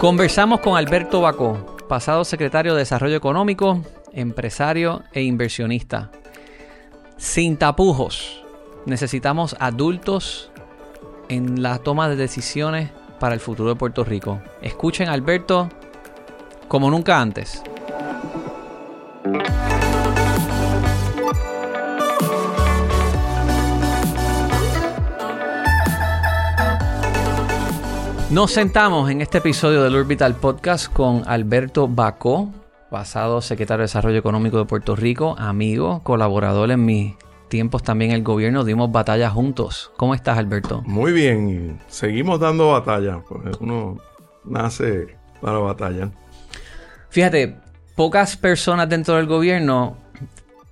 Conversamos con Alberto Bacó, pasado secretario de Desarrollo Económico, empresario e inversionista. Sin tapujos, necesitamos adultos en la toma de decisiones para el futuro de Puerto Rico. Escuchen Alberto como nunca antes. Nos sentamos en este episodio del Orbital Podcast con Alberto Bacó, pasado secretario de Desarrollo Económico de Puerto Rico, amigo, colaborador en mis tiempos también en el gobierno, dimos batalla juntos. ¿Cómo estás, Alberto? Muy bien, seguimos dando batalla, pues uno nace para batalla. Fíjate, pocas personas dentro del gobierno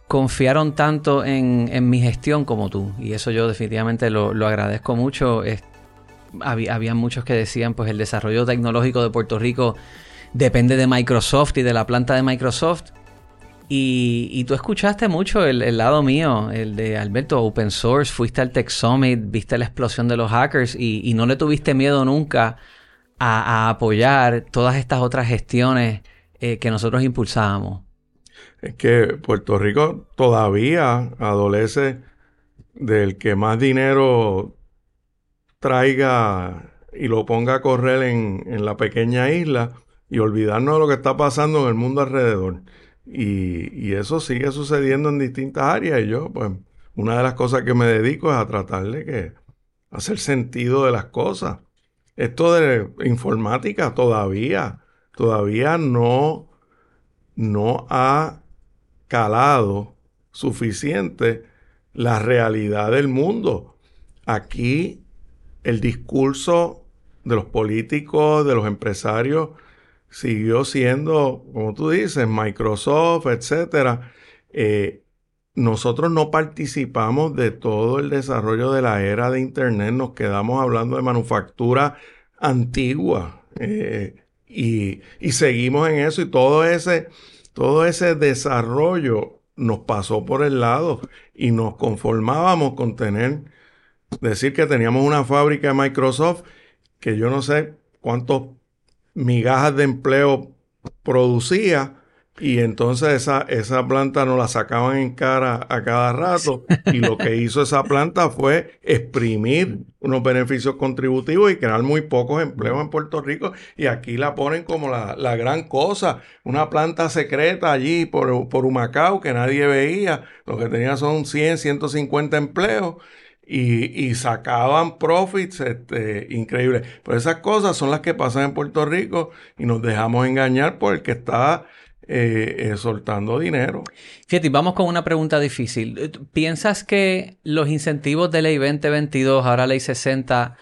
confiaron tanto en, mi gestión como tú, y eso yo definitivamente lo, lo agradezco mucho había, muchos que decían, pues el desarrollo tecnológico de Puerto Rico depende de Microsoft y de la planta de Microsoft. Y, tú escuchaste mucho el, lado mío, el de Alberto, Open Source, fuiste al Tech Summit, viste la explosión de los hackers y, no le tuviste miedo nunca a, apoyar todas estas otras gestiones eh, que nosotros impulsábamos. Es que Puerto Rico todavía adolece del que más dinero traiga y lo ponga a correr en, la pequeña isla y olvidarnos de lo que está pasando en el mundo alrededor. Y, eso sigue sucediendo en distintas áreas y yo, pues, una de las cosas que me dedico es a tratar de que hacer sentido de las cosas. Esto de informática todavía, todavía no, no ha calado suficiente la realidad del mundo. Aquí el discurso de los políticos, de los empresarios, siguió siendo, como tú dices, Microsoft, etcétera. Eh, nosotros no participamos de todo el desarrollo de la era de Internet, nos quedamos hablando de manufactura antigua eh, y, y, seguimos en eso y todo ese, todo ese desarrollo nos pasó por el lado y nos conformábamos con tener decir que teníamos una fábrica de Microsoft que yo no sé cuántos migajas de empleo producía y entonces esa, esa planta nos la sacaban en cara a cada rato y lo que hizo esa planta fue exprimir unos beneficios contributivos y crear muy pocos empleos en Puerto Rico y aquí la ponen como la, la gran cosa, una planta secreta allí por, por Humacao que nadie veía, lo que tenía son 100, 150 empleos y, sacaban profits este, increíbles. Pero esas cosas son las que pasan en Puerto Rico y nos dejamos engañar por el que está eh, eh, soltando dinero. Fíjate, vamos con una pregunta difícil. ¿Piensas que los incentivos de ley 2022, ahora ley 60,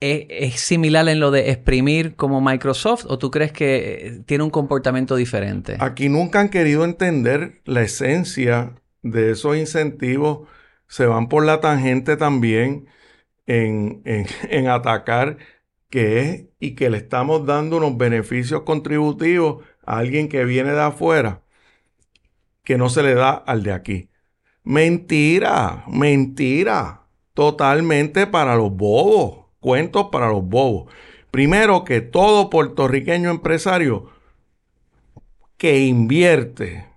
es, es, similar en lo de exprimir como Microsoft o tú crees que tiene un comportamiento diferente? Aquí nunca han querido entender la esencia de esos incentivos se van por la tangente también en, atacar que es y que le estamos dando unos beneficios contributivos a alguien que viene de afuera que no se le da al de aquí. Mentira, mentira. Totalmente para los bobos. Cuentos para los bobos. Primero que todo puertorriqueño empresario que invierte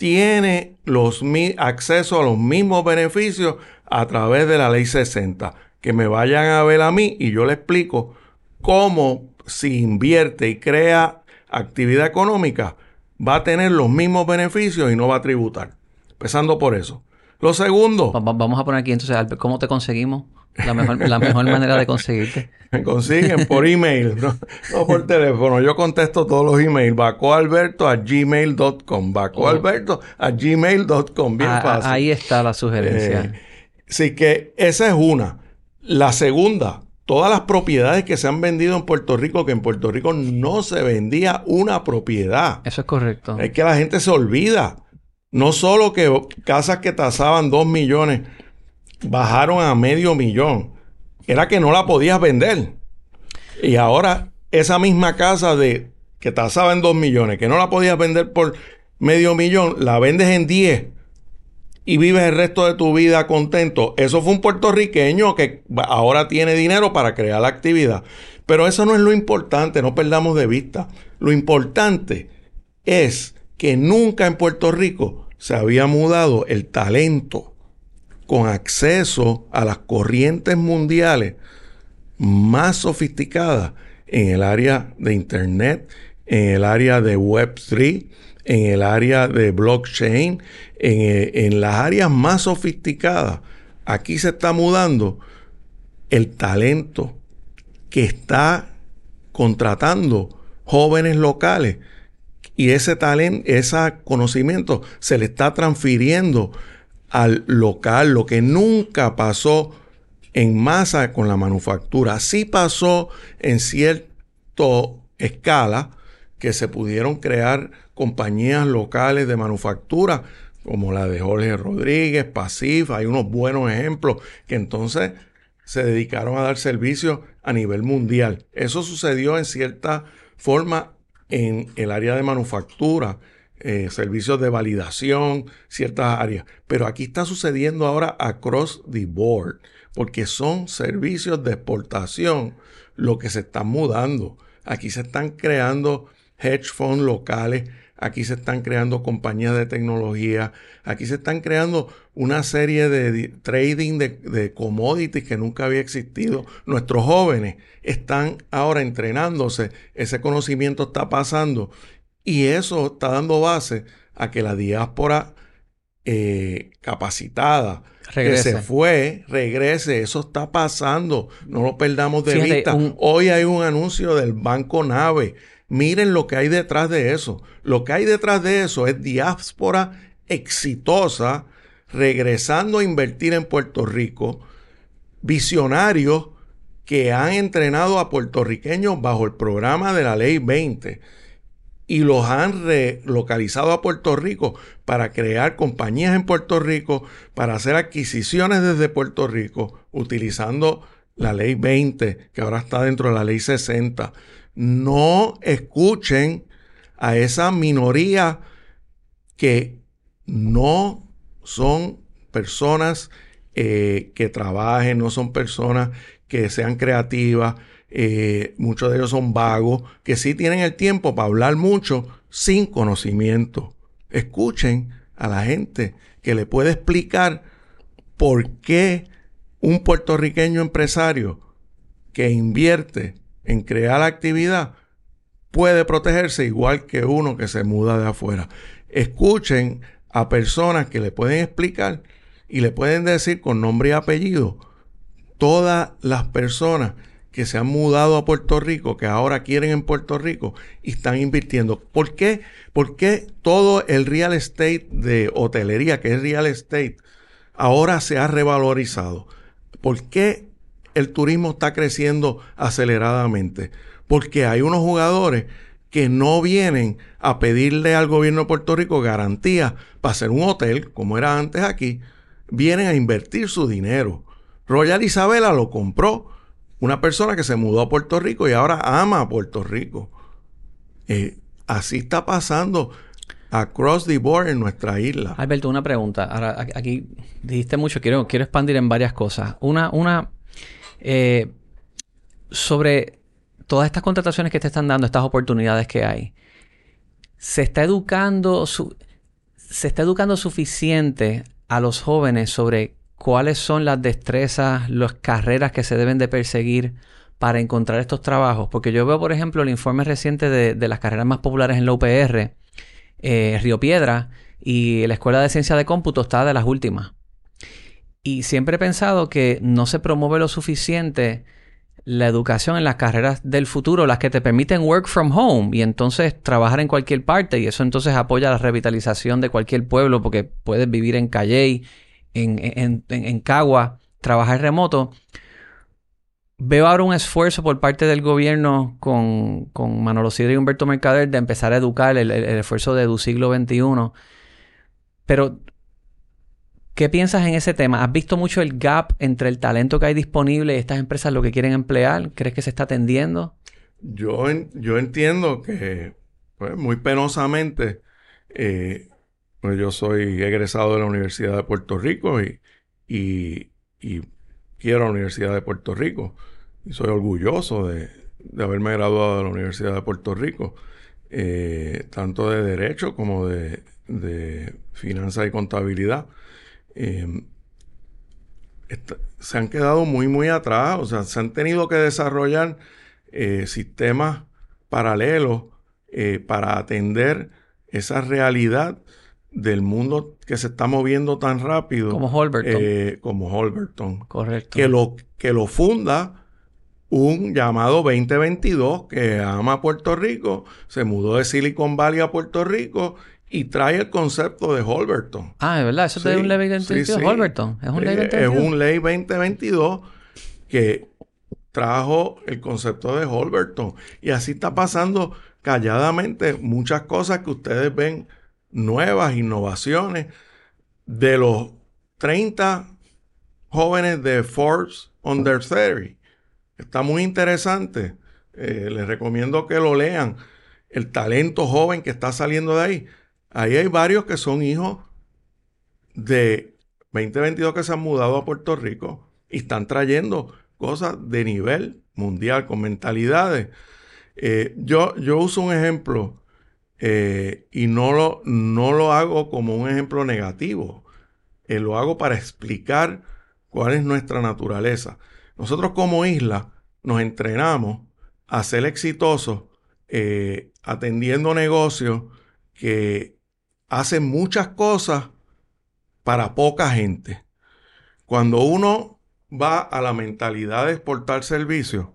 tiene los, acceso a los mismos beneficios a través de la ley 60. Que me vayan a ver a mí y yo le explico cómo si invierte y crea actividad económica va a tener los mismos beneficios y no va a tributar. Empezando por eso. Lo segundo. Vamos a poner aquí entonces, ¿cómo te conseguimos? La mejor, la mejor manera de conseguirte. Me consiguen por email, no, por teléfono. Yo contesto todos los emails. Bacoalberto a gmail.com. Bacoalberto a gmail.com. Bien ah, fácil. Ahí está la sugerencia. Eh, así que esa es una. La segunda, todas las propiedades que se han vendido en Puerto Rico, que en Puerto Rico no se vendía una propiedad. Eso es correcto. Es que la gente se olvida. No solo que casas que tasaban dos millones bajaron a medio millón. Era que no la podías vender. Y ahora esa misma casa de que tasaba en dos millones, que no la podías vender por medio millón, la vendes en 10 y vives el resto de tu vida contento. Eso fue un puertorriqueño que ahora tiene dinero para crear la actividad. Pero eso no es lo importante, no perdamos de vista. Lo importante es que nunca en Puerto Rico se había mudado el talento con acceso a las corrientes mundiales más sofisticadas en el área de Internet, en el área de Web3, en el área de blockchain, en, en, las áreas más sofisticadas. Aquí se está mudando el talento que está contratando jóvenes locales y ese talento, ese conocimiento se le está transfiriendo al local, lo que nunca pasó en masa con la manufactura. Sí pasó en cierta escala que se pudieron crear compañías locales de manufactura, como la de Jorge Rodríguez, Pasif, hay unos buenos ejemplos que entonces se dedicaron a dar servicios a nivel mundial. Eso sucedió en cierta forma en el área de manufactura, eh, servicios de validación, ciertas áreas. Pero aquí está sucediendo ahora across the board, porque son servicios de exportación lo que se están mudando. Aquí se están creando hedge funds locales, aquí se están creando compañías de tecnología, aquí se están creando una serie de trading de, de, commodities que nunca había existido. Nuestros jóvenes están ahora entrenándose, ese conocimiento está pasando y eso está dando base a que la diáspora eh, capacitada que se fue, regrese. Eso está pasando. No lo perdamos de vista. Hoy hay un anuncio del Banco Nave Miren lo que hay detrás de eso. Lo que hay detrás de eso es diáspora exitosa regresando a invertir en Puerto Rico, visionarios que han entrenado a puertorriqueños bajo el programa de la Ley 20 y los han relocalizado a Puerto Rico para crear compañías en Puerto Rico, para hacer adquisiciones desde Puerto Rico, utilizando la Ley 20, que ahora está dentro de la Ley 60 no escuchen a esa minoría que no son personas eh, que trabajen, no son personas que sean creativas, eh, muchos de ellos son vagos, que sí tienen el tiempo para hablar mucho sin conocimiento. Escuchen a la gente que le puede explicar por qué un puertorriqueño empresario que invierte en crear actividad puede protegerse igual que uno que se muda de afuera. Escuchen a personas que le pueden explicar y le pueden decir con nombre y apellido todas las personas que se han mudado a Puerto Rico, que ahora quieren en Puerto Rico y están invirtiendo. ¿Por qué? Porque todo el real estate de hotelería, que es real estate, ahora se ha revalorizado. ¿Por qué el turismo está creciendo aceleradamente. Porque hay unos jugadores que no vienen a pedirle al gobierno de Puerto Rico garantía para hacer un hotel, como era antes aquí, vienen a invertir su dinero. Royal Isabela lo compró una persona que se mudó a Puerto Rico y ahora ama a Puerto Rico. Eh, así está pasando across the board en nuestra isla. Alberto, una pregunta. Ahora, aquí dijiste mucho, quiero, quiero expandir en varias cosas. Una, una, eh, sobre todas estas contrataciones que te están dando, estas oportunidades que hay, se está educando, se está educando suficiente a los jóvenes sobre cuáles son las destrezas, las carreras que se deben de perseguir para encontrar estos trabajos. Porque yo veo, por ejemplo, el informe reciente de, las carreras más populares en la UPR, eh, Río Piedra, y la Escuela de Ciencia de Cómputo está de las últimas. Y siempre he pensado que no se promueve lo suficiente la educación en las carreras del futuro, las que te permiten work from home y entonces trabajar en cualquier parte y eso entonces apoya la revitalización de cualquier pueblo porque puedes vivir en Calley, en, en, en, Cagua, trabajar remoto. Veo ahora un esfuerzo por parte del gobierno con, con Manolo Sidre y Humberto Mercader de empezar a educar el, el, esfuerzo de siglo XXI. Pero ¿Qué piensas en ese tema? ¿Has visto mucho el gap entre el talento que hay disponible y estas empresas lo que quieren emplear? ¿Crees que se está atendiendo? Yo, yo entiendo que, pues, muy penosamente, eh, yo soy egresado de la Universidad de Puerto Rico y, y, y quiero la Universidad de Puerto Rico. Y soy orgulloso de, de haberme graduado de la Universidad de Puerto Rico, eh, tanto de Derecho como de, de Finanzas y Contabilidad. Eh, se han quedado muy, muy atrás, o sea, se han tenido que desarrollar eh, sistemas paralelos para atender esa realidad del mundo que se está moviendo tan rápido. Como Holberton. como Holberton. Correcto. Que lo, que lo funda un llamado 2022 que ama Puerto Rico, se mudó de Silicon Valley a Puerto Rico y trae el concepto de Holberton. Ah, es verdad, eso es un ley 2022, Holberton. Es un ley 2022. Eh, es un ley 2022 que trajo el concepto de Holberton. Y así está pasando calladamente muchas cosas que ustedes ven nuevas, innovaciones de los 30 jóvenes de Forbes Under 30 Está muy interesante. Eh, les recomiendo que lo lean. El talento joven que está saliendo de ahí. Ahí hay varios que son hijos de 2022 que se han mudado a Puerto Rico y están trayendo cosas de nivel mundial, con mentalidades. Eh, yo, yo uso un ejemplo eh, y no lo, no lo hago como un ejemplo negativo. lo hago para explicar cuál es nuestra naturaleza. Nosotros como isla nos entrenamos a ser exitosos eh, atendiendo negocios que hacen muchas cosas para poca gente. Cuando uno va a la mentalidad de exportar servicios,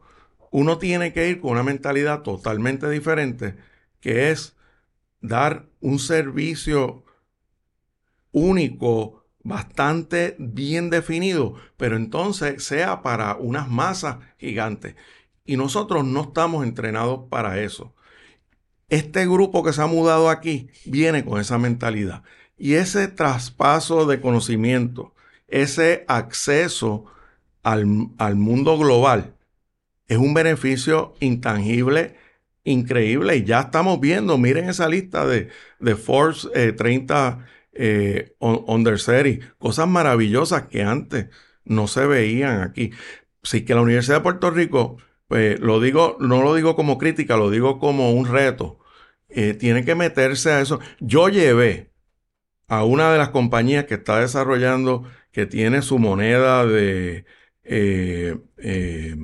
uno tiene que ir con una mentalidad totalmente diferente, que es dar un servicio único, bastante bien definido, pero entonces sea para unas masas gigantes. Y nosotros no estamos entrenados para eso. Este grupo que se ha mudado aquí viene con esa mentalidad. Y ese traspaso de conocimiento, ese acceso al, mundo global, es un beneficio intangible, increíble. Y ya estamos viendo, miren esa lista de, de Forbes 30 eh, underseries, cosas maravillosas que antes no se veían aquí. Sí que la Universidad de Puerto Rico, pues lo digo, no lo digo como crítica, lo digo como un reto. Eh, tiene que meterse a eso. Yo llevé a una de las compañías que está desarrollando, que tiene su moneda de eh, eh,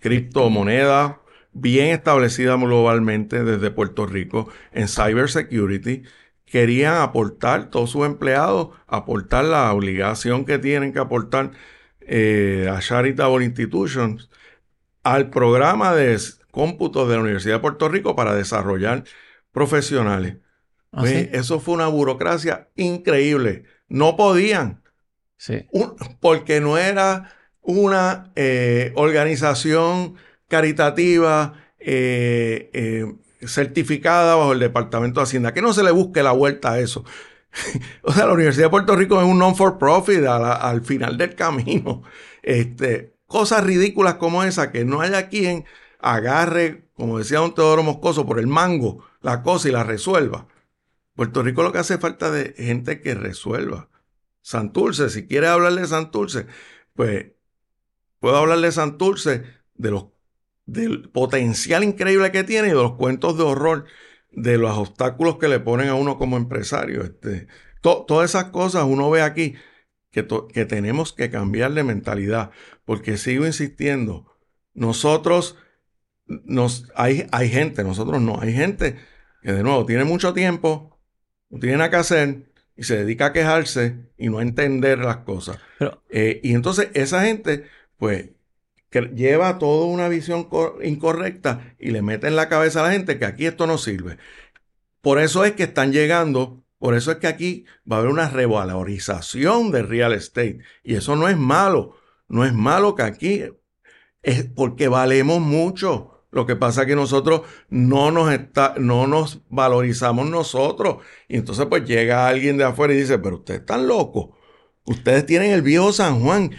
criptomoneda bien establecida globalmente desde Puerto Rico en cybersecurity querían aportar, todos sus empleados, aportar la obligación que tienen que aportar eh, a Charitable Institutions al programa de cómputo de la Universidad de Puerto Rico para desarrollar profesionales. ¿Ah, eso fue una burocracia increíble. No podían. Sí. porque no era una eh, organización caritativa eh, certificada bajo el Departamento de Hacienda. Que no se le busque la vuelta a eso. o sea, la Universidad de Puerto Rico es un non-for-profit al, final del camino. Este, cosas ridículas como esa, que no haya quien agarre, como decía don Teodoro Moscoso, por el mango la cosa y la resuelva. Puerto Rico lo que hace falta de gente que resuelva. Santurce, si quiere hablarle de Santurce, pues puedo hablarle de Santurce de los del potencial increíble que tiene y de los cuentos de horror de los obstáculos que le ponen a uno como empresario. Este, todas esas cosas uno ve aquí que, que tenemos que cambiar de mentalidad, porque sigo insistiendo, nosotros, nos, hay, hay gente, nosotros no, hay gente que de nuevo tiene mucho tiempo, no tiene nada que hacer y se dedica a quejarse y no a entender las cosas. Eh, y entonces esa gente, pues que lleva toda una visión incorrecta y le mete en la cabeza a la gente que aquí esto no sirve. Por eso es que están llegando, por eso es que aquí va a haber una revalorización del real estate. Y eso no es malo, no es malo que aquí es porque valemos mucho. Lo que pasa es que nosotros no nos, está, no nos valorizamos nosotros. Y entonces pues llega alguien de afuera y dice, pero ustedes están locos. Ustedes tienen el viejo San Juan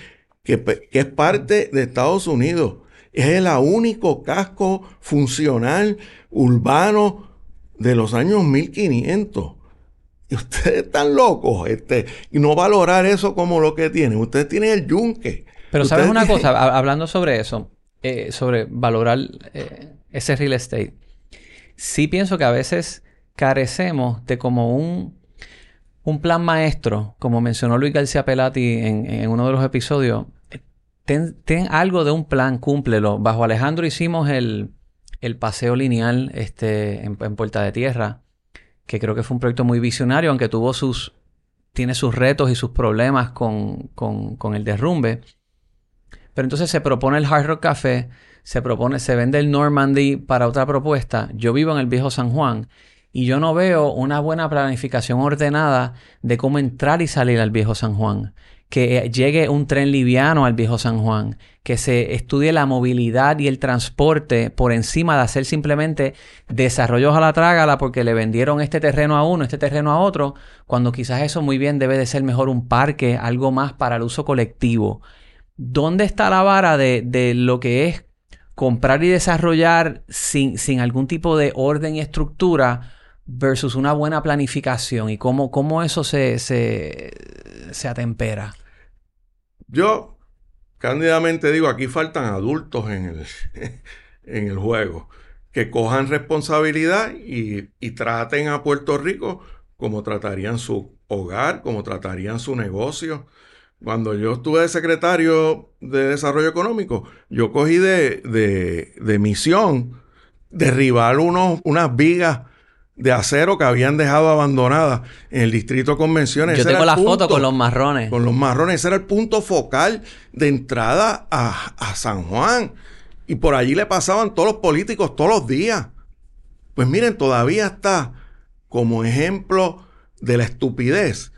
que, es parte de Estados Unidos. Es el único casco funcional urbano de los años 1500. Y ustedes están locos, este, y no valorar eso como lo que tienen. Ustedes tienen el yunque. Pero sabes una cosa, hablando sobre eso, eh, sobre valorar eh, ese real estate, sí pienso que a veces carecemos de como un, un plan maestro, como mencionó Luis García Pelati en, uno de los episodios. Ten, algo de un plan, cúmplelo. Bajo Alejandro hicimos el, el paseo lineal este, en, Puerta de Tierra, que creo que fue un proyecto muy visionario, aunque tuvo sus, tiene sus retos y sus problemas con, con, con el derrumbe. Pero entonces se propone el Hard Rock Café, se propone, se vende el Normandy para otra propuesta. Yo vivo en el viejo San Juan y yo no veo una buena planificación ordenada de cómo entrar y salir al viejo San Juan. Que llegue un tren liviano al viejo San Juan, que se estudie la movilidad y el transporte por encima de hacer simplemente desarrollos a la trágala porque le vendieron este terreno a uno, este terreno a otro, cuando quizás eso muy bien debe de ser mejor un parque, algo más para el uso colectivo. ¿Dónde está la vara de, de lo que es comprar y desarrollar sin, sin algún tipo de orden y estructura? versus una buena planificación y cómo, cómo eso se, se, se atempera? Yo cándidamente digo, aquí faltan adultos en el, en el juego, que cojan responsabilidad y, y, traten a Puerto Rico como tratarían su hogar, como tratarían su negocio. Cuando yo estuve de secretario de Desarrollo Económico, yo cogí de, de, de misión derribar unos, unas vigas de acero que habían dejado abandonadas en el distrito de convenciones. Yo tengo la foto con los marrones. Con los marrones. Ese era el punto focal de entrada a, a San Juan. Y por allí le pasaban todos los políticos todos los días. Pues miren, todavía está como ejemplo de la estupidez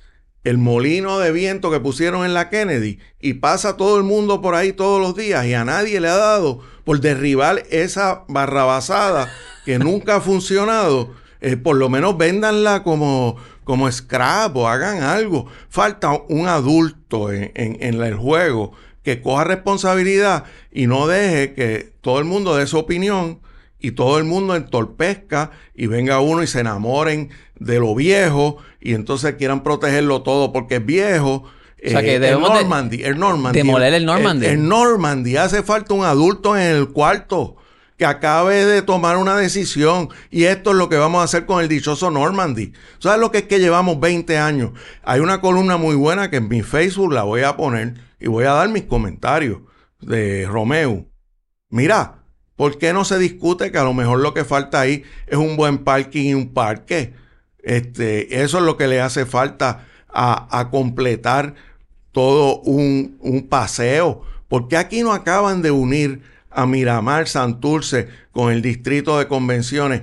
el molino de viento que pusieron en la Kennedy y pasa todo el mundo por ahí todos los días y a nadie le ha dado por derribar esa barrabasada que nunca ha funcionado eh, por lo menos véndanla como, como scrap o hagan algo. Falta un adulto en, el juego que coja responsabilidad y no deje que todo el mundo dé su opinión y todo el mundo entorpezca y venga uno y se enamoren de lo viejo y entonces quieran protegerlo todo porque es viejo. O sea que eh, el Normandy, el Normandy. Demoler el Normandy. el Normandy. Hace falta un adulto en el cuarto que acabe de tomar una decisión y esto es lo que vamos a hacer con el dichoso Normandy. ¿Sabes lo que es que llevamos 20 años? Hay una columna muy buena que en mi Facebook la voy a poner y voy a dar mis comentarios de Romeo. Mira, ¿por qué no se discute que a lo mejor lo que falta ahí es un buen parking y un parque? Este, eso es lo que le hace falta a, completar todo un, un paseo. Porque aquí no acaban de unir a Miramar, Santurce, con el distrito de convenciones,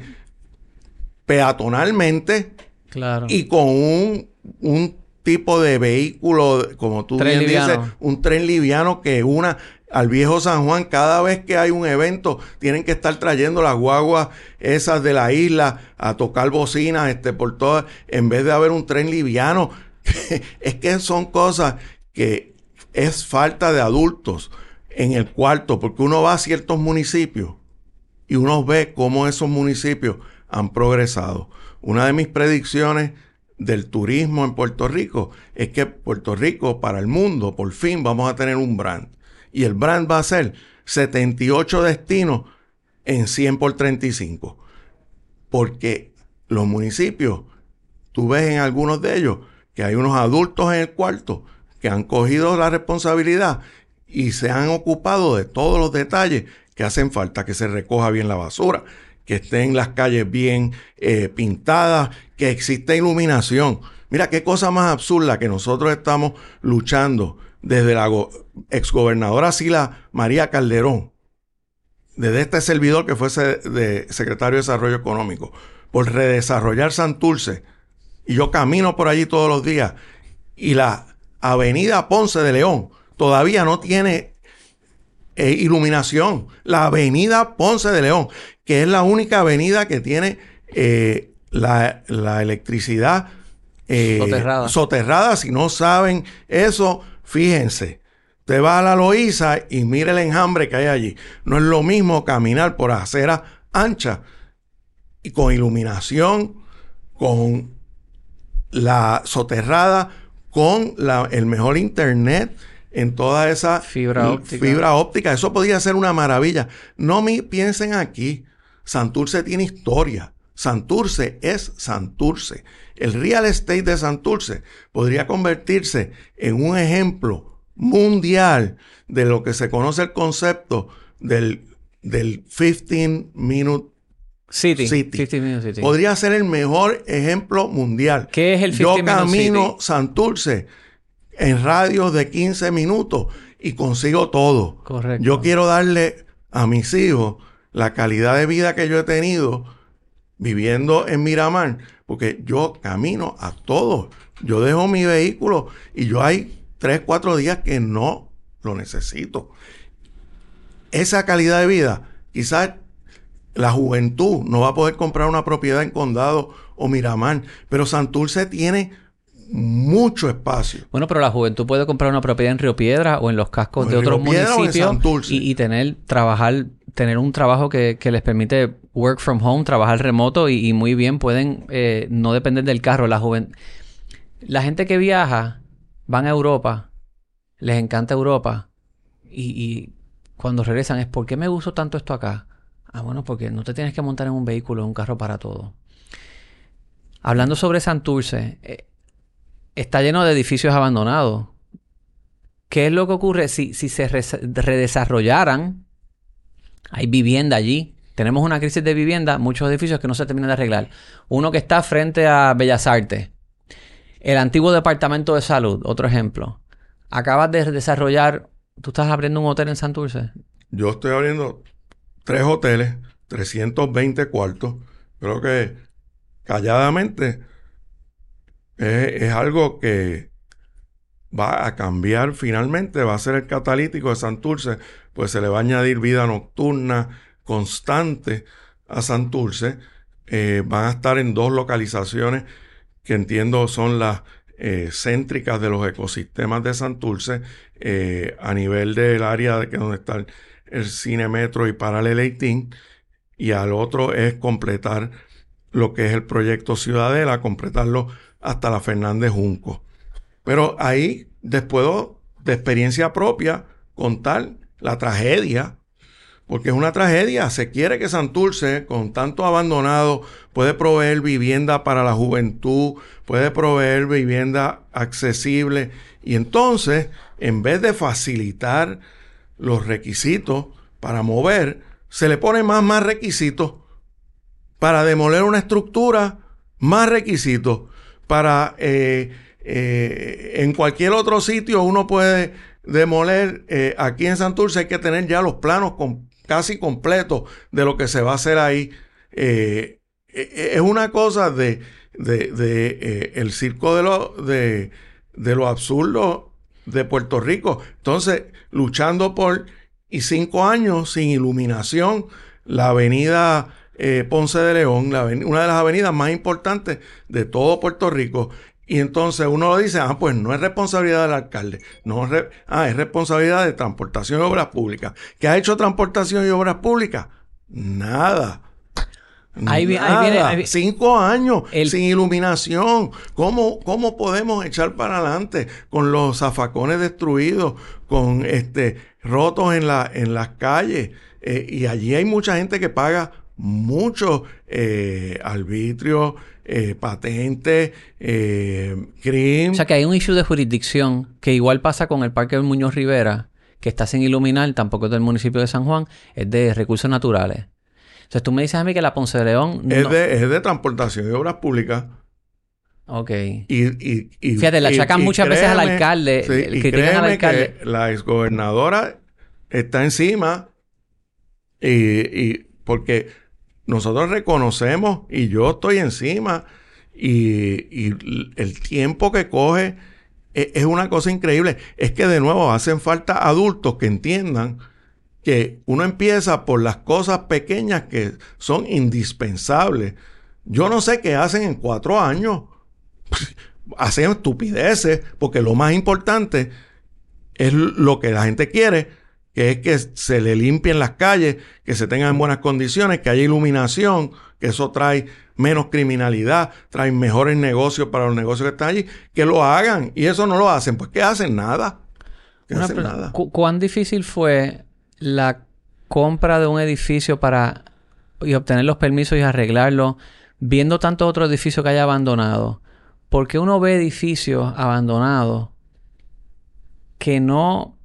peatonalmente claro. y con un, un tipo de vehículo, como tú bien dices, un tren liviano que una al viejo San Juan, cada vez que hay un evento, tienen que estar trayendo las guaguas esas de la isla a tocar bocinas este, por todas, en vez de haber un tren liviano. es que son cosas que es falta de adultos en el cuarto, porque uno va a ciertos municipios y uno ve cómo esos municipios han progresado. Una de mis predicciones del turismo en Puerto Rico es que Puerto Rico para el mundo por fin vamos a tener un brand. Y el brand va a ser 78 destinos en 100 por 35. Porque los municipios, tú ves en algunos de ellos que hay unos adultos en el cuarto que han cogido la responsabilidad y se han ocupado de todos los detalles que hacen falta, que se recoja bien la basura, que estén las calles bien eh, pintadas, que exista iluminación. Mira qué cosa más absurda que nosotros estamos luchando desde la exgobernadora Sila María Calderón, desde este servidor que fue de secretario de Desarrollo Económico, por redesarrollar Santurce. Y yo camino por allí todos los días. Y la avenida Ponce de León, todavía no tiene eh, iluminación. La avenida Ponce de León, que es la única avenida que tiene eh, la, electricidad eh, soterrada. Si no saben eso, fíjense. Usted va a la Loíza y mire el enjambre que hay allí. No es lo mismo caminar por acera ancha y con iluminación, con la soterrada con el mejor internet en toda esa fibra óptica. fibra óptica. Eso podría ser una maravilla. No me piensen aquí. Santurce tiene historia. Santurce es Santurce. El real estate de Santurce podría convertirse en un ejemplo mundial de lo que se conoce el concepto del, del 15 minute City. City. Podría ser el mejor ejemplo mundial. ¿Qué es el 15 Yo camino Santurce en radios de 15 minutos y consigo todo. Correcto. Yo quiero darle a mis hijos la calidad de vida que yo he tenido viviendo en Miramar, porque yo camino a todo. Yo dejo mi vehículo y yo hay 3, 4 días que no lo necesito. Esa calidad de vida, quizás la juventud no va a poder comprar una propiedad en Condado o Miramar, pero Santurce tiene mucho espacio. Bueno, pero la juventud puede comprar una propiedad en Río Piedra o en los cascos de otros municipios y, y, tener, trabajar, tener un trabajo que, que, les permite work from home, trabajar remoto y, muy bien pueden eh, no depender del carro. La joven... La gente que viaja van a Europa, les encanta Europa y, y cuando regresan es ¿por qué me uso tanto esto acá? Ah, bueno, porque no te tienes que montar en un vehículo, en un carro para todo. Hablando sobre Santurce, eh, está lleno de edificios abandonados. ¿Qué es lo que ocurre si, si se redesarrollaran? Hay vivienda allí. Tenemos una crisis de vivienda, muchos edificios que no se terminan de arreglar. Uno que está frente a Bellas Artes. El antiguo departamento de salud, otro ejemplo. Acabas de desarrollar. ¿Tú estás abriendo un hotel en Santurce? Yo estoy abriendo tres hoteles, 320 cuartos. Creo que calladamente es, algo que va a cambiar finalmente, va a ser el catalítico de Santurce, pues se le va a añadir vida nocturna constante a Santurce. Eh, van a estar en dos localizaciones que entiendo son las eh, céntricas de los ecosistemas de Santurce, eh, a nivel del área de que donde está el, cine metro y Paralel 18, y al otro es completar lo que es el proyecto Ciudadela, completarlo hasta la Fernández Junco. Pero ahí, después de experiencia propia, contar la tragedia, porque es una tragedia. Se quiere que Santurce, con tanto abandonado, puede proveer vivienda para la juventud, puede proveer vivienda accesible. Y entonces, en vez de facilitar los requisitos para mover, se le pone más, más requisitos. Para demoler una estructura, más requisitos para eh, eh, en cualquier otro sitio uno puede demoler. Eh, aquí en Santurce hay que tener ya los planos casi completos de lo que se va a hacer ahí. es una cosa de, de, el circo de lo, de, de lo absurdo de Puerto Rico. Entonces, luchando por y cinco años sin iluminación, la avenida eh, Ponce de León, una de las avenidas más importantes de todo Puerto Rico. Y entonces uno lo dice, ah, pues no es responsabilidad del alcalde, no es, ah, es responsabilidad de Transportación y Obras Públicas. ¿Qué ha hecho Transportación y Obras Públicas? Nada. Ahí, viene, Cinco años sin iluminación. ¿Cómo, ¿Cómo podemos echar para adelante con los zafacones destruidos, con este rotos en, la, en las calles? Eh, y allí hay mucha gente que paga muchos eh, arbitrios, eh, patentes, eh, crimen. O sea que hay un issue de jurisdicción que igual pasa con el Parque Muñoz Rivera, que está sin iluminar, tampoco es del municipio de San Juan, es de recursos naturales. Entonces tú me dices a mí que la Ponce de León... Es, de, es de transportación y obras públicas. Ok. Y, Fíjate, le achacan muchas veces al alcalde. Sí, al alcalde. Que la exgobernadora está encima y porque nosotros reconocemos y yo estoy encima y, el tiempo que coge es, es, una cosa increíble. Es que de nuevo hacen falta adultos que entiendan que uno empieza por las cosas pequeñas que son indispensables. Yo no sé qué hacen en cuatro años. hacen estupideces porque lo más importante es lo que la gente quiere que es que se le limpien las calles, que se tengan en buenas condiciones, que haya iluminación, que eso trae menos criminalidad, traen mejores negocios para los negocios que están allí, que lo hagan. Y eso no lo hacen. Pues, ¿qué hacen? Nada. ¿Qué hacen? Nada. ¿Cuán difícil fue la compra de un edificio para y obtener los permisos y arreglarlo, viendo tantos otros edificios que hay abandonados? Porque uno ve edificios abandonados que no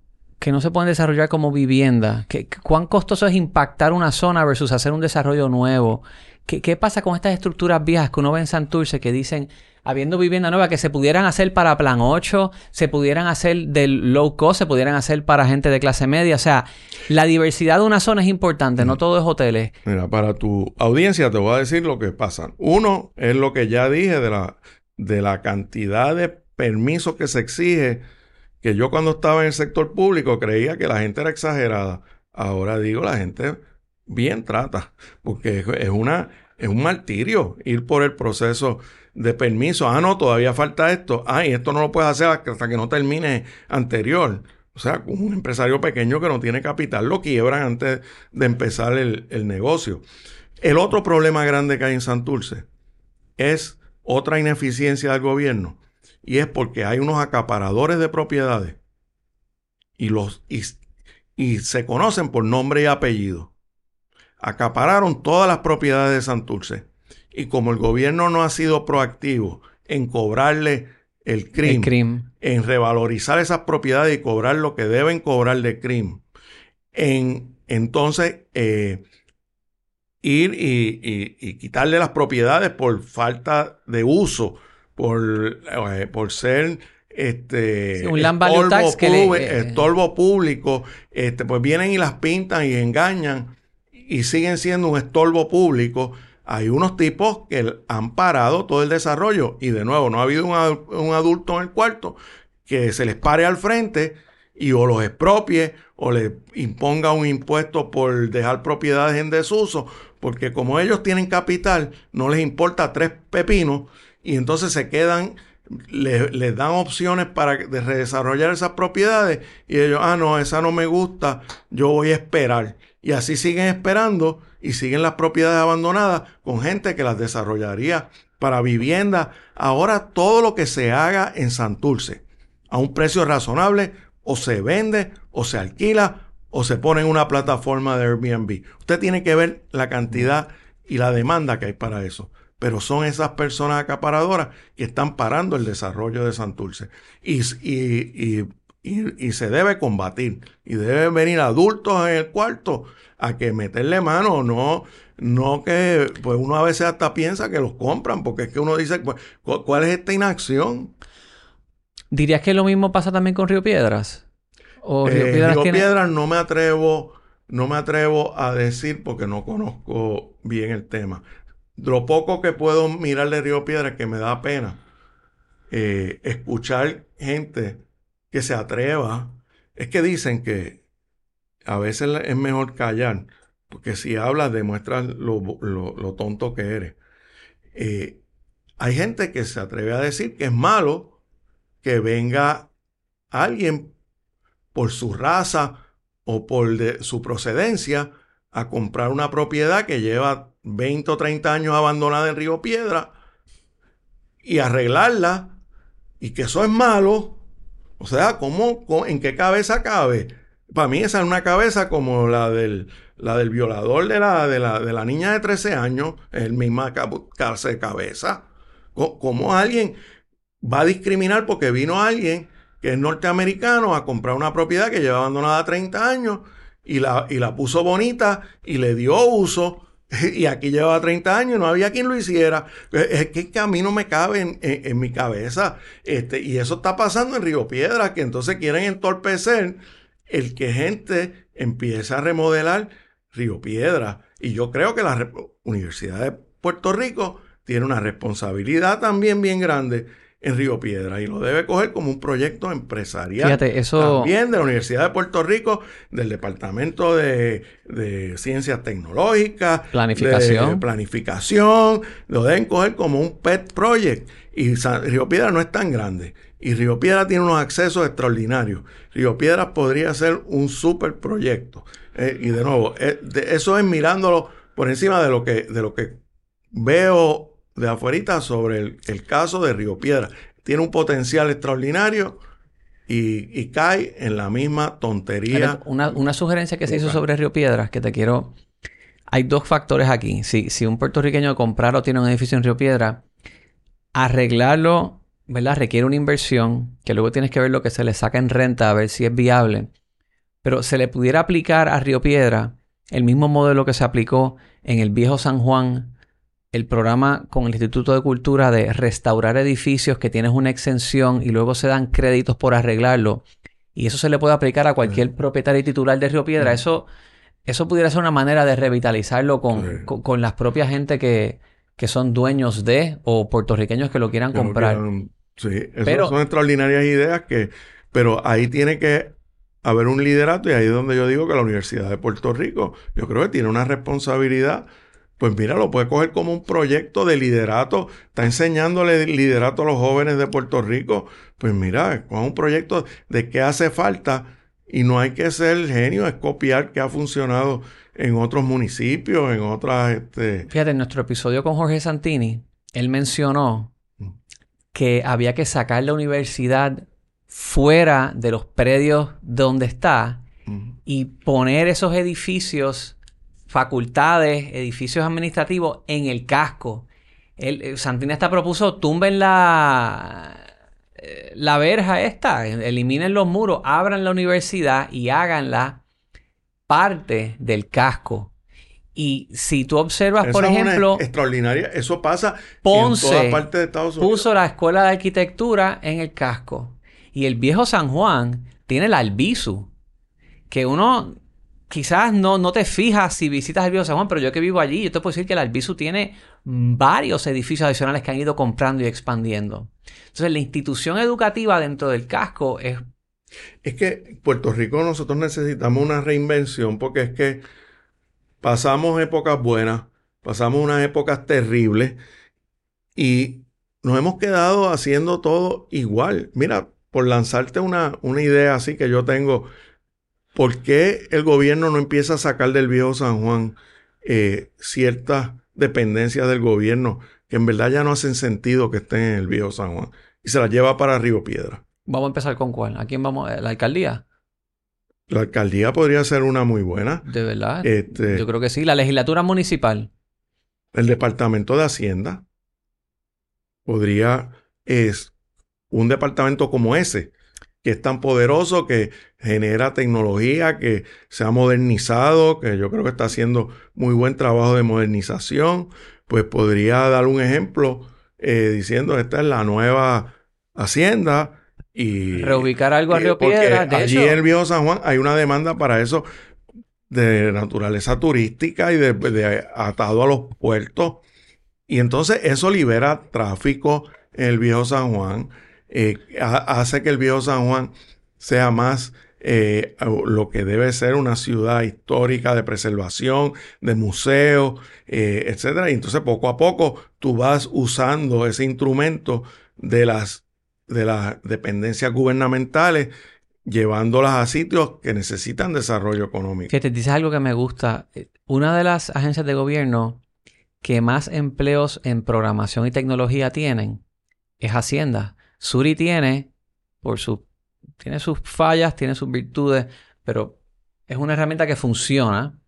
que no se pueden desarrollar como vivienda. ¿Qué, ¿Cuán costoso es impactar una zona versus hacer un desarrollo nuevo? ¿Qué, ¿Qué, pasa con estas estructuras viejas que uno ve en Santurce que dicen, habiendo vivienda nueva, que se pudieran hacer para Plan 8, se pudieran hacer del low cost, se pudieran hacer para gente de clase media? O sea, la diversidad de una zona es importante, no todo es hoteles. Mira, para tu audiencia te voy a decir lo que pasa. Uno es lo que ya dije de la, de la cantidad de permisos que se exige que yo cuando estaba en el sector público creía que la gente era exagerada. Ahora digo, la gente bien trata, porque es, una, es un martirio ir por el proceso de permiso. Ah, no, todavía falta esto. Ay, esto no lo puedes hacer hasta que no termine anterior. O sea, un empresario pequeño que no tiene capital lo quiebran antes de empezar el, el negocio. El otro problema grande que hay en Santurce es otra ineficiencia del gobierno y es porque hay unos acaparadores de propiedades y, los, y, se conocen por nombre y apellido. Acapararon todas las propiedades de Santurce y como el gobierno no ha sido proactivo en cobrarle el crimen, en revalorizar esas propiedades y cobrar lo que deben cobrar de crimen, en entonces eh, ir y, quitarle las propiedades por falta de uso por, eh, por ser este un estorbo, tax que estorbo público, este, pues vienen y las pintan y engañan y siguen siendo un estorbo público. Hay unos tipos que han parado todo el desarrollo y de nuevo no ha habido un, adulto en el cuarto que se les pare al frente y o los expropie o le imponga un impuesto por dejar propiedades en desuso, porque como ellos tienen capital, no les importa tres pepinos y entonces se quedan, les dan opciones para redesarrollar esas propiedades y ellos, ah, no, esa no me gusta, yo voy a esperar. Y así siguen esperando y siguen las propiedades abandonadas con gente que las desarrollaría para vivienda. Ahora todo lo que se haga en Santurce a un precio razonable o se vende o se alquila o se pone en una plataforma de Airbnb. Usted tiene que ver la cantidad y la demanda que hay para eso pero son esas personas acaparadoras que están parando el desarrollo de Santurce. Y, y, y, se debe combatir. Y deben venir adultos en el cuarto a que meterle mano, no, no que pues uno a veces hasta piensa que los compran, porque es que uno dice, ¿cuál es esta inacción? ¿Dirías que lo mismo pasa también con Río Piedras? ¿O Río eh, Piedras, Río Piedras no me atrevo, no me atrevo a decir porque no conozco bien el tema lo poco que puedo mirar de Río Piedra que me da pena eh, escuchar gente que se atreva. Es que dicen que a veces es mejor callar, porque si hablas demuestras lo, tonto que eres. Eh, hay gente que se atreve a decir que es malo que venga alguien por su raza o por su procedencia a comprar una propiedad que lleva 20 o 30 años abandonada en Río Piedra y arreglarla y que eso es malo. O sea, ¿cómo, ¿en qué cabeza cabe? Para mí esa es una cabeza como la del, la del violador de la, de, la, de la niña de 13 años, el misma de cabeza. ¿Cómo alguien va a discriminar porque vino alguien que es norteamericano a comprar una propiedad que lleva abandonada 30 años y la, y la puso bonita y le dio uso y aquí llevaba 30 años, no había quien lo hiciera. Es que, a mí no me cabe en, mi cabeza. Este, y eso está pasando en Río Piedra, que entonces quieren entorpecer el que gente empiece a remodelar Río Piedra. Y yo creo que la Universidad de Puerto Rico tiene una responsabilidad también bien grande en Río Piedra y lo debe coger como un proyecto empresarial. Fíjate, eso... También de la Universidad de Puerto Rico, del Departamento de, Ciencias Tecnológicas. Planificación. planificación. Lo deben coger como un pet project. Y Río Piedra no es tan grande. Y Río Piedra tiene unos accesos extraordinarios. Río Piedra podría ser un super proyecto. Eh, y de nuevo, eh, eso es mirándolo por encima de lo que, de lo que veo de afuerita sobre el, caso de Río Piedra. Tiene un potencial extraordinario y, cae en la misma tontería. Una, sugerencia que se hizo sobre Río Piedra, que te quiero... Hay dos factores aquí. Si, si un puertorriqueño comprar o tiene un edificio en Río Piedra, arreglarlo, ¿verdad? Requiere una inversión, que luego tienes que ver lo que se le saca en renta, a ver si es viable. Pero se le pudiera aplicar a Río Piedra el mismo modelo que se aplicó en el viejo San Juan, el programa con el Instituto de Cultura de restaurar edificios que tienes una exención y luego se dan créditos por arreglarlo. Y eso se le puede aplicar a cualquier propietario y titular de Río Piedra. Eso, eso pudiera ser una manera de revitalizarlo con, con, las propias gente que, que, son dueños de o puertorriqueños que lo quieran comprar. sí, esas son extraordinarias ideas que... Pero ahí tiene que haber un liderato y ahí es donde yo digo que la Universidad de Puerto Rico, yo creo que tiene una responsabilidad. Pues mira, lo puede coger como un proyecto de liderato. Está enseñándole liderato a los jóvenes de Puerto Rico. Pues mira, con un proyecto de qué hace falta. Y no hay que ser genio, es copiar qué ha funcionado en otros municipios, en otras... Este... Fíjate, en nuestro episodio con Jorge Santini, él mencionó mm. que había que sacar la universidad fuera de los predios donde está y poner esos edificios, facultades, edificios administrativos en el casco. El, eh, Santina está propuso tumben la, eh, la verja esta, eliminen los muros, abran la universidad y háganla parte del casco. Y si tú observas, por ejemplo. extraordinaria. Eso pasa Ponce en toda parte de Estados Unidos. Puso la escuela de arquitectura en el casco. Y el viejo San Juan tiene el albizu, que uno quizás no, no te fijas si visitas el viejo San Juan, pero yo que vivo allí, yo te puedo decir que el albizu tiene varios edificios adicionales que han ido comprando y expandiendo. Entonces, la institución educativa dentro del casco es... Es que Puerto Rico nosotros necesitamos una reinvención porque es que pasamos épocas buenas, pasamos unas épocas terribles y nos hemos quedado haciendo todo igual. Mira, por lanzarte una, una idea así que yo tengo, ¿por qué el gobierno no empieza a sacar del viejo San Juan eh, ciertas dependencias del gobierno que en verdad ya no hacen sentido que estén en el viejo San Juan y se las lleva para Río Piedra? Vamos a empezar con cuál. ¿A quién vamos? ¿La alcaldía? La alcaldía podría ser una muy buena. De verdad. Este, yo creo que sí. La legislatura municipal. El departamento de Hacienda podría es, un departamento como ese, que es tan poderoso, que genera tecnología, que se ha modernizado, que yo creo que está haciendo muy buen trabajo de modernización, pues podría dar un ejemplo eh, diciendo esta es la nueva hacienda y reubicar algo a Río Piedra. allí en el viejo San Juan hay una demanda para eso de naturaleza turística y de atado a los puertos. Y entonces eso libera tráfico en el viejo San Juan eh, hace que el viejo San Juan sea más eh, lo que debe ser una ciudad histórica de preservación, de museos, eh, etc. Y entonces poco a poco tú vas usando ese instrumento de las, de las dependencias gubernamentales llevándolas a sitios que necesitan desarrollo económico. Que te dices algo que me gusta. Una de las agencias de gobierno que más empleos en programación y tecnología tienen es Hacienda. Suri tiene, por su, tiene sus fallas, tiene sus virtudes, pero es una herramienta que funciona.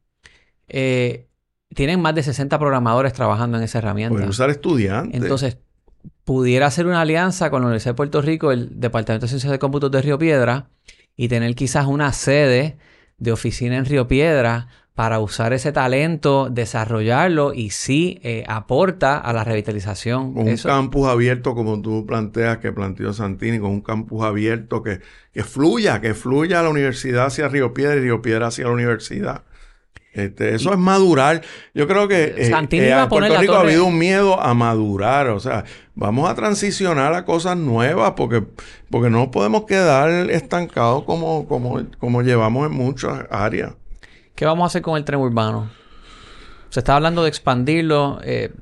Eh, tienen más de 60 programadores trabajando en esa herramienta. Pueden usar estudiantes. Entonces, pudiera hacer una alianza con la Universidad de Puerto Rico, el Departamento de Ciencias de Cómputos de Río Piedra, y tener quizás una sede de oficina en Río Piedra para usar ese talento, desarrollarlo y sí eh, aporta a la revitalización. Con un campus abierto como tú planteas, que planteó Santini, con un campus abierto que, que fluya, que fluya a la universidad hacia Río Piedra y Río Piedra hacia la universidad. Este, eso es madurar. Yo creo que eh, eh a Puerto Rico ha habido un miedo a madurar. O sea, vamos a transicionar a cosas nuevas porque, porque no podemos quedar estancados como, como, como llevamos en muchas áreas. ¿Qué vamos a hacer con el tren urbano? Se está hablando de expandirlo. Eh,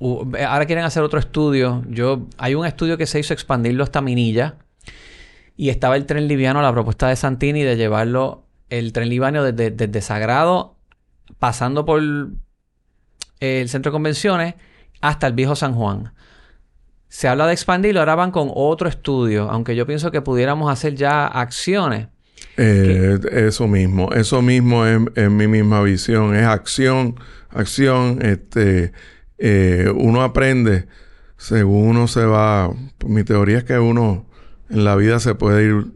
ahora quieren hacer otro estudio. Yo, hay un estudio que se hizo expandirlo hasta Minilla. Y estaba el tren liviano, la propuesta de Santini de llevarlo, el tren liviano desde, Sagrado, pasando por el centro de convenciones hasta el viejo San Juan. Se habla de expandirlo, ahora van con otro estudio, aunque yo pienso que pudiéramos hacer ya acciones. Eh, eso mismo, eso mismo es, mi misma visión, es acción, acción, este, eh, uno aprende según uno se va, mi teoría es que uno en la vida se puede ir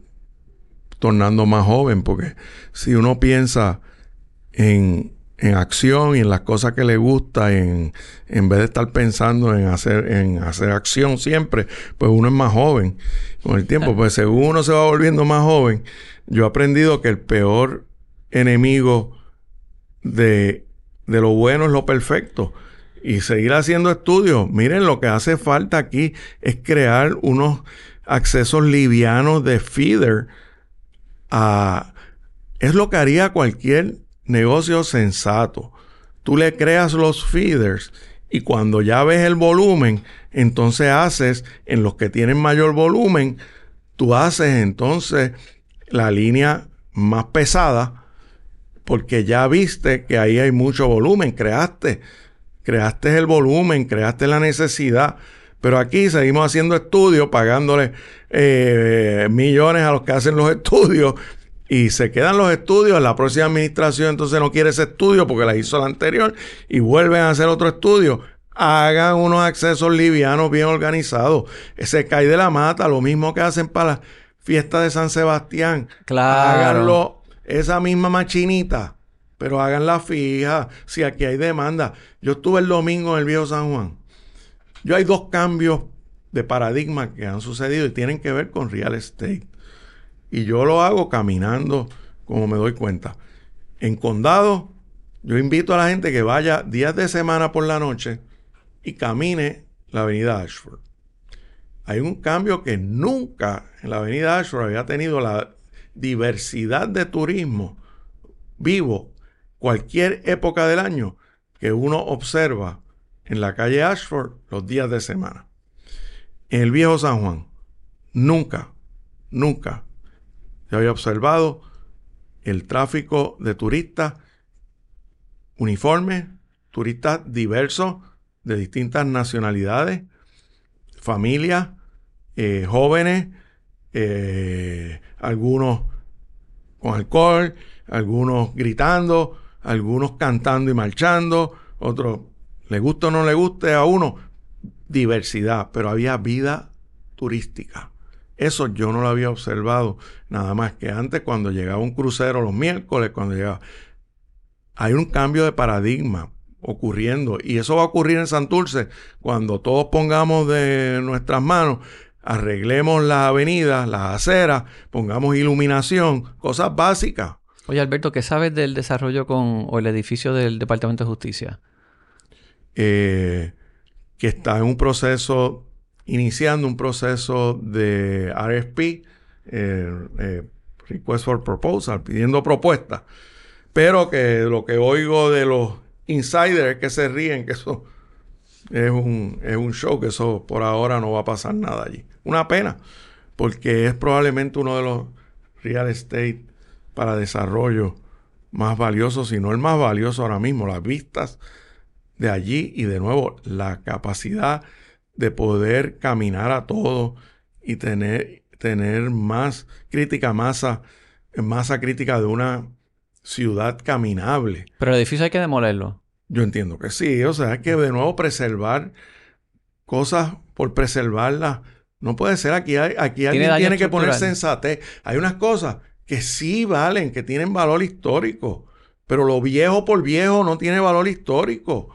tornando más joven, porque si uno piensa en, en acción y en las cosas que le gusta, en, en vez de estar pensando en hacer, en hacer acción siempre, pues uno es más joven con el tiempo. Pues según uno se va volviendo más joven, yo he aprendido que el peor enemigo de, de lo bueno es lo perfecto y seguir haciendo estudios. Miren, lo que hace falta aquí es crear unos accesos livianos de feeder a... Es lo que haría cualquier negocio sensato. Tú le creas los feeders y cuando ya ves el volumen, entonces haces en los que tienen mayor volumen, tú haces entonces la línea más pesada porque ya viste que ahí hay mucho volumen, creaste creaste el volumen, creaste la necesidad. Pero aquí seguimos haciendo estudios, pagándole eh, millones a los que hacen los estudios y se quedan los estudios. La próxima administración entonces no quiere ese estudio porque la hizo la anterior y vuelven a hacer otro estudio. Hagan unos accesos livianos bien organizados. Se cae de la mata, lo mismo que hacen para la fiesta de San Sebastián. Claro. Háganlo esa misma machinita pero hagan la fija, si aquí hay demanda. Yo estuve el domingo en el viejo San Juan. Yo hay dos cambios de paradigma que han sucedido y tienen que ver con real estate. Y yo lo hago caminando, como me doy cuenta. En condado, yo invito a la gente que vaya días de semana por la noche y camine la avenida Ashford. Hay un cambio que nunca en la avenida Ashford había tenido la diversidad de turismo vivo cualquier época del año que uno observa en la calle Ashford los días de semana. En el viejo San Juan, nunca, nunca se había observado el tráfico de turistas uniformes, turistas diversos de distintas nacionalidades, familias, eh, jóvenes, eh, algunos con alcohol, algunos gritando, algunos cantando y marchando, otros le gusta o no le guste a uno, diversidad, pero había vida turística. Eso yo no lo había observado, nada más que antes cuando llegaba un crucero los miércoles, cuando llegaba... Hay un cambio de paradigma ocurriendo y eso va a ocurrir en Santurce cuando todos pongamos de nuestras manos, arreglemos las avenidas, las aceras, pongamos iluminación, cosas básicas Oye, Alberto, ¿qué sabes del desarrollo con o el edificio del Departamento de Justicia? Eh, que está en un proceso, iniciando un proceso de RFP, eh, eh, Request for Proposal, pidiendo propuestas. Pero que lo que oigo de los insiders es que se ríen, que eso es un, es un show, que eso por ahora no va a pasar nada allí. Una pena, porque es probablemente uno de los real estate para desarrollo más valioso, si no el más valioso ahora mismo, las vistas de allí y de nuevo la capacidad de poder caminar a todo y tener, tener más crítica masa, masa crítica de una ciudad caminable. Pero el edificio hay que demolerlo. Yo entiendo que sí, o sea, hay que de nuevo preservar cosas por preservarlas. No puede ser aquí, aquí alguien tiene que poner sensatez. Hay unas cosas que sí valen, que tienen valor histórico. Pero lo viejo por viejo no tiene valor histórico.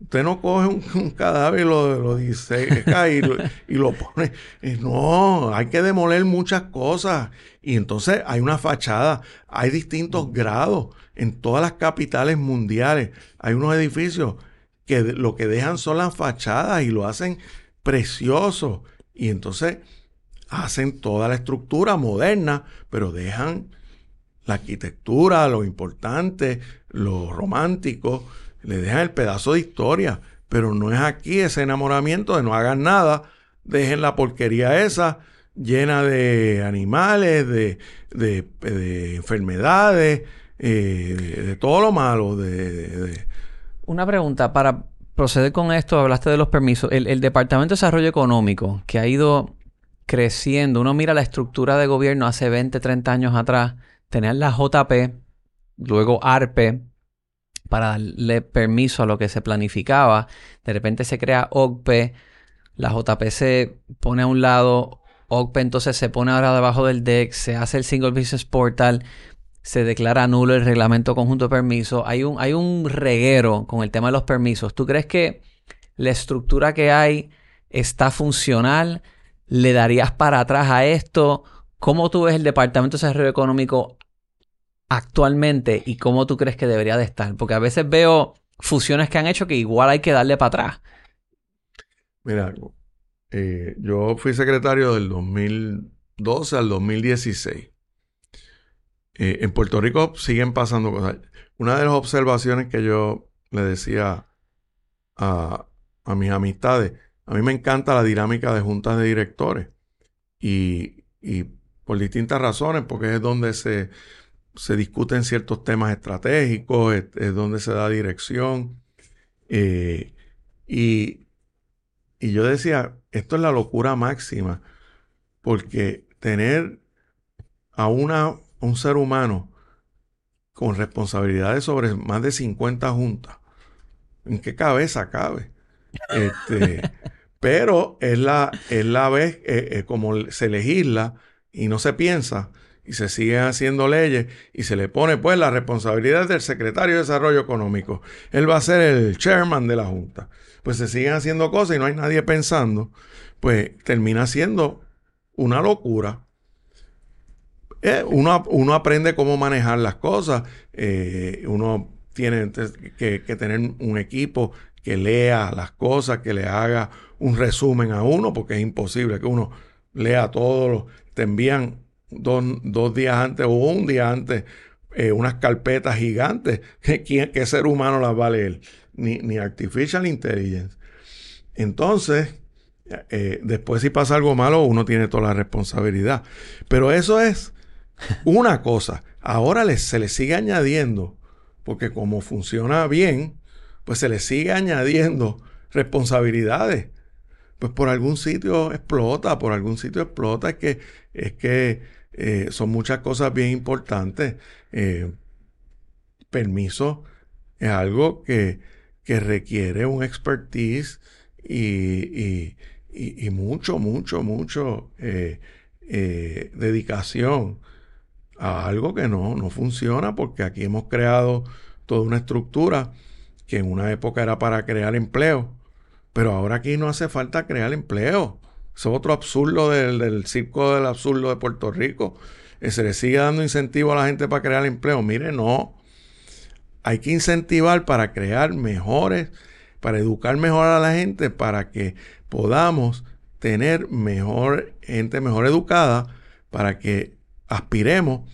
Usted no coge un, cadáver y lo, lo dice y lo, y lo pone. No, hay que demoler muchas cosas. Y entonces hay una fachada. Hay distintos grados. En todas las capitales mundiales hay unos edificios que lo que dejan son las fachadas y lo hacen precioso. Y entonces hacen toda la estructura moderna, pero dejan la arquitectura, lo importante, lo romántico, le dejan el pedazo de historia. Pero no es aquí ese enamoramiento de no hagan nada, dejen la porquería esa llena de animales, de, enfermedades, eh, de, todo lo malo, de, Una pregunta, para proceder con esto, hablaste de los permisos. El, Departamento de Desarrollo Económico, que ha ido creciendo, uno mira la estructura de gobierno hace 20, 30 años atrás, tenían la JP, luego ARPE, para darle permiso a lo que se planificaba. De repente se crea OCPE, la JP se pone a un lado, OCPE entonces se pone ahora debajo del DEX, se hace el Single Business Portal, se declara nulo el reglamento conjunto de permisos. Hay un, hay un reguero con el tema de los permisos. ¿Tú crees que la estructura que hay está funcional? ¿Le darías para atrás a esto? ¿Cómo tú ves el Departamento de Desarrollo Económico actualmente y cómo tú crees que debería de estar? Porque a veces veo fusiones que han hecho que igual hay que darle para atrás. Mira, eh, yo fui secretario del 2012 al 2016. Eh, en Puerto Rico siguen pasando cosas. Una de las observaciones que yo le decía a, mis amistades, a mí me encanta la dinámica de juntas de directores. Y, por distintas razones, porque es donde se, discuten ciertos temas estratégicos, es, donde se da dirección. Eh, y, y yo decía, esto es la locura máxima, porque tener a una un ser humano con responsabilidades sobre más de 50 juntas. ¿En qué cabeza cabe? Este, pero es la, es la vez, eh, eh, como se legisla y no se piensa y se siguen haciendo leyes y se le pone pues la responsabilidad del secretario de Desarrollo Económico. Él va a ser el chairman de la Junta. Pues se siguen haciendo cosas y no hay nadie pensando. Pues termina siendo una locura. Eh, uno, aprende cómo manejar las cosas. Eh, uno tiene que, tener un equipo que lea las cosas, que le haga un resumen a uno, porque es imposible que uno lea todo. Te envían dos, días antes o un día antes eh, unas carpetas gigantes. ¿Qué, ser humano las va a leer? Ni, ni Artificial Intelligence. Entonces, después si pasa algo malo, uno tiene toda la responsabilidad. Pero eso es una cosa, ahora se le sigue añadiendo, porque como funciona bien, pues se le sigue añadiendo responsabilidades. Pues por algún sitio explota, por algún sitio explota, es que, es que eh, son muchas cosas bien importantes. Eh, permiso es algo que, requiere un expertise y, mucho, mucho, mucho eh, dedicación a algo que no, no funciona porque aquí hemos creado toda una estructura que en una época era para crear empleo, pero ahora aquí no hace falta crear empleo. es otro absurdo del, circo del absurdo de Puerto Rico. Eh, se le sigue dando incentivo a la gente para crear empleo. Mire, no. Hay que incentivar para crear mejores, para educar mejor a la gente, para que podamos tener mejor gente mejor educada, para que aspiremos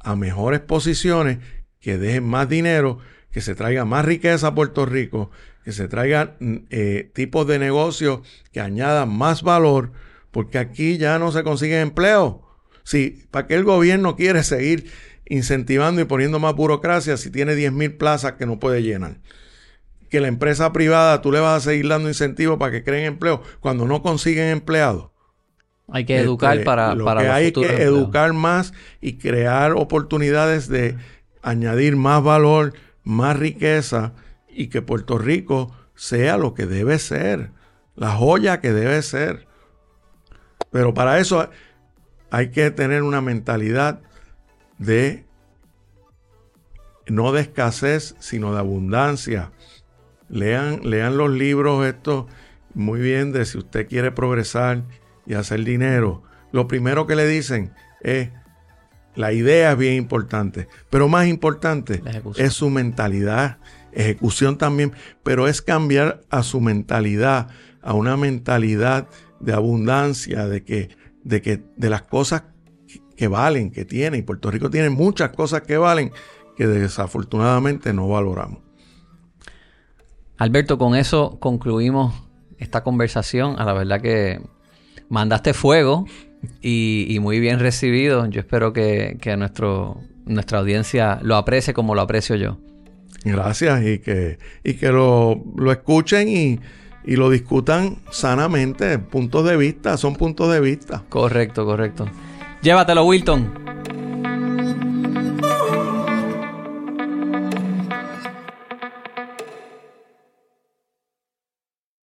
a mejores posiciones, que dejen más dinero, que se traiga más riqueza a Puerto Rico, que se traigan mm, eh, tipos de negocios que añadan más valor, porque aquí ya no se consigue empleo. Si, ¿para qué el gobierno quiere seguir incentivando y poniendo más burocracia si tiene 10 mil plazas que no puede llenar? Que la empresa privada tú le vas a seguir dando incentivos para que creen empleo cuando no consiguen empleados. Hay que educar este, para, lo que hay que educar más y crear oportunidades de añadir más valor, más riqueza y que Puerto Rico sea lo que debe ser, la joya que debe ser. Pero para eso hay que tener una mentalidad de no de escasez, sino de abundancia. Lean, lean los libros estos muy bien de si usted quiere progresar y hacer dinero, lo primero que le dicen es, la idea es bien importante, pero más importante es su mentalidad, ejecución también, pero es cambiar a su mentalidad, a una mentalidad de abundancia, de que, de que, de las cosas que valen, que tiene, y Puerto Rico tiene muchas cosas que valen que desafortunadamente no valoramos. Alberto, con eso concluimos esta conversación. A la verdad que mandaste fuego y, muy bien recibido. Yo espero que, nuestro, nuestra audiencia lo aprecie como lo aprecio yo. Gracias y que, y que lo, lo escuchen y, y lo discutan sanamente. Puntos de vista, son puntos de vista. Correcto, correcto. Llévatelo, Wilton.